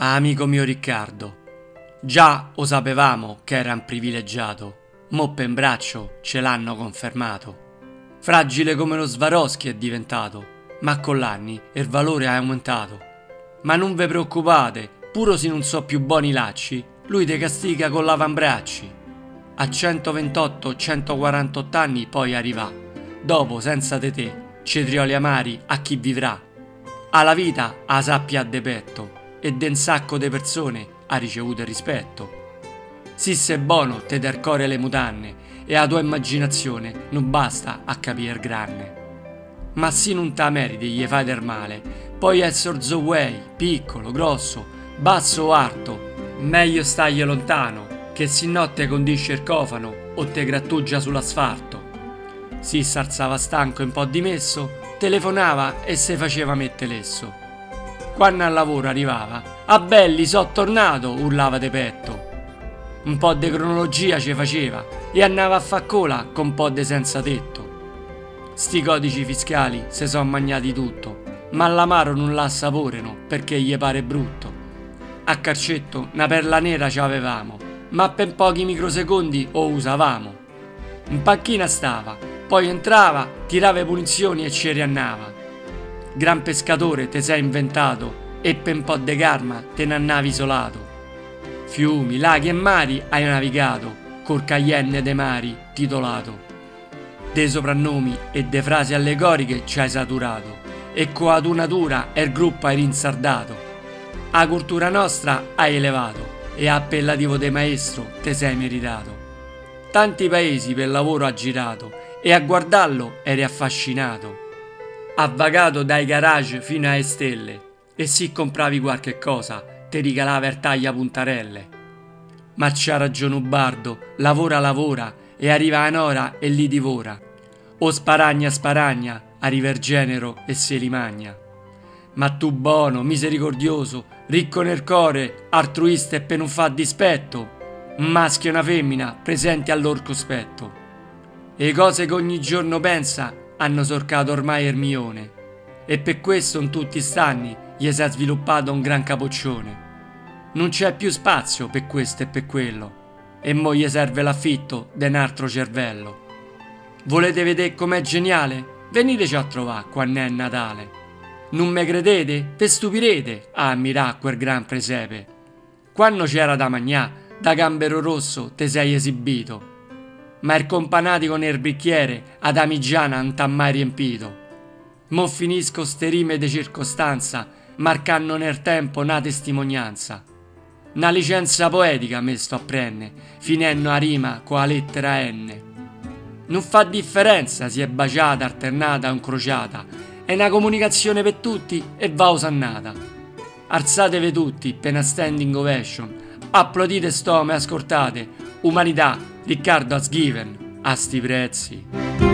amico mio Riccardo, già lo sapevamo che era un privilegiato, mo per braccio ce l'hanno confermato. Fragile come lo Swarovski è diventato, ma con l'anni il valore è aumentato. Ma non ve preoccupate, puro se non so più buoni lacci, lui te castiga con l'avambracci. A 128-148 anni poi arriva, dopo senza te te, cetrioli amari a chi vivrà. Alla vita a sappia de petto e den sacco de persone ha ricevuto il rispetto. Si sei buono te der core le mutanne e a tua immaginazione non basta a capire granne. Ma se non ta meriti gli fai del male, poi essere way, piccolo, grosso, basso o alto, meglio stagli lontano, che si notte condisce il cofano o te grattugia sull'asfalto. Si s'alzava stanco e un po' dimesso, telefonava e se faceva mette lesso. Quando al lavoro arrivava, a belli so tornato, urlava de petto. Un po' di cronologia ci faceva e andava a fa cola con un po' di senza tetto. Sti codici fiscali se son magnati tutto, ma l'amaro non l'assaporeno perché gli pare brutto. A carcetto una perla nera ci avevamo, ma per pochi microsecondi o usavamo. In panchina stava, poi entrava, tirava punizioni e ci riannava. Gran pescatore te sei inventato e per un po' de karma te ne annavi isolato. Fiumi, laghi e mari hai navigato, col Cayenne dei mari titolato. De soprannomi e de frasi allegoriche ci hai saturato, e con la tua natura il gruppo hai rinsardato. A cultura nostra hai elevato, e appellativo de maestro te sei meritato. Tanti paesi per lavoro ha girato, e a guardarlo eri affascinato. Ha vagato dai garage fino alle stelle, e se compravi qualche cosa, te regalava il taglia puntarelle. Ma c'ha ragione Ubardo, lavora lavora, e arriva a Nora e li divora. O sparagna sparagna, arriva il genero e se li magna. Ma tu buono, misericordioso, ricco nel core, altruista e per non fa dispetto, un maschio e una femmina presenti al loro cospetto. E cose che ogni giorno pensa hanno sorcato ormai Ermione, e per questo in tutti stanni gli si è sviluppato un gran capoccione. Non c'è più spazio per questo e per quello, e mo gli serve l'affitto d'un altro cervello. Volete vedere com'è geniale? Veniteci a trovare quando è Natale. Non me credete? Te stupirete a ammirare quel gran presepe. Quando c'era da magnà, da gambero rosso te sei esibito. Ma il companatico nel bicchiere ad Amigiana non t'ha mai riempito. Mo finisco ste rime di circostanza, marcando nel tempo una testimonianza. Una licenza poetica me sto a prendere, finendo a rima con la lettera N. Non fa differenza se è baciata, alternata o incrociata, è una comunicazione per tutti e va osannata. Alzatevi tutti per una standing ovation, applaudite stome, ascoltate, umanità, Riccardo has given, a sti prezzi.